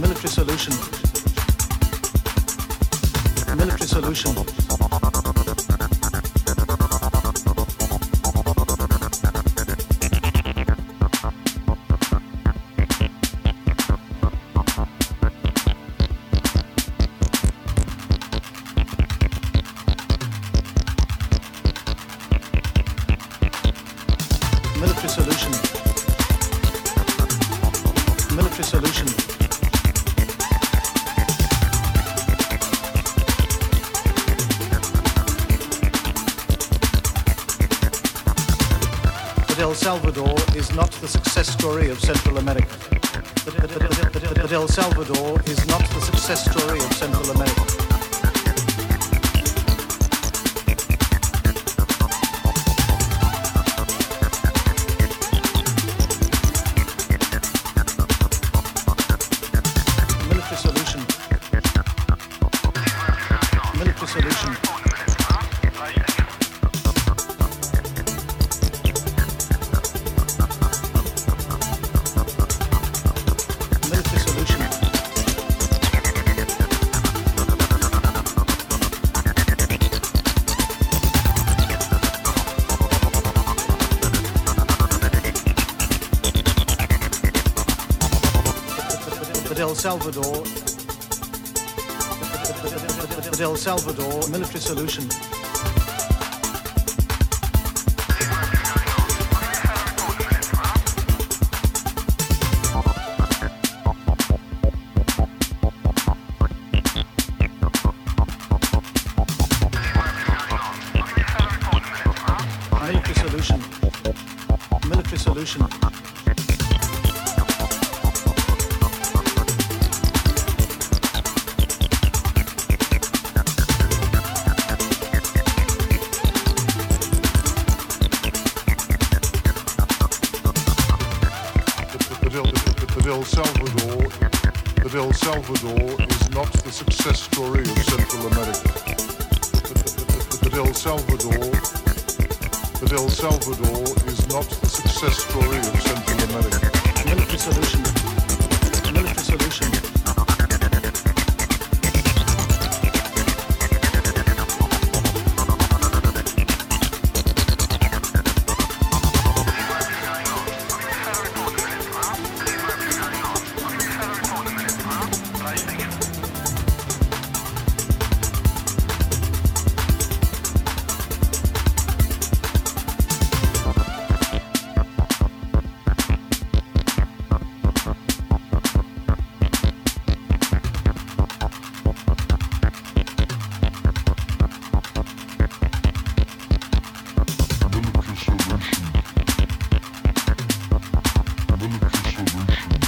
Military solution. Military solution. Military solution. Military solution. Salvador is not the success story of Central America. But El Salvador is not the success story of Central America. Military solution. Military solution. El Salvador El Salvador military solution. But El Salvador, but El Salvador is not the success story of Central America. But El Salvador, but El Salvador is not the success story of Central America. Military solution. Revolution.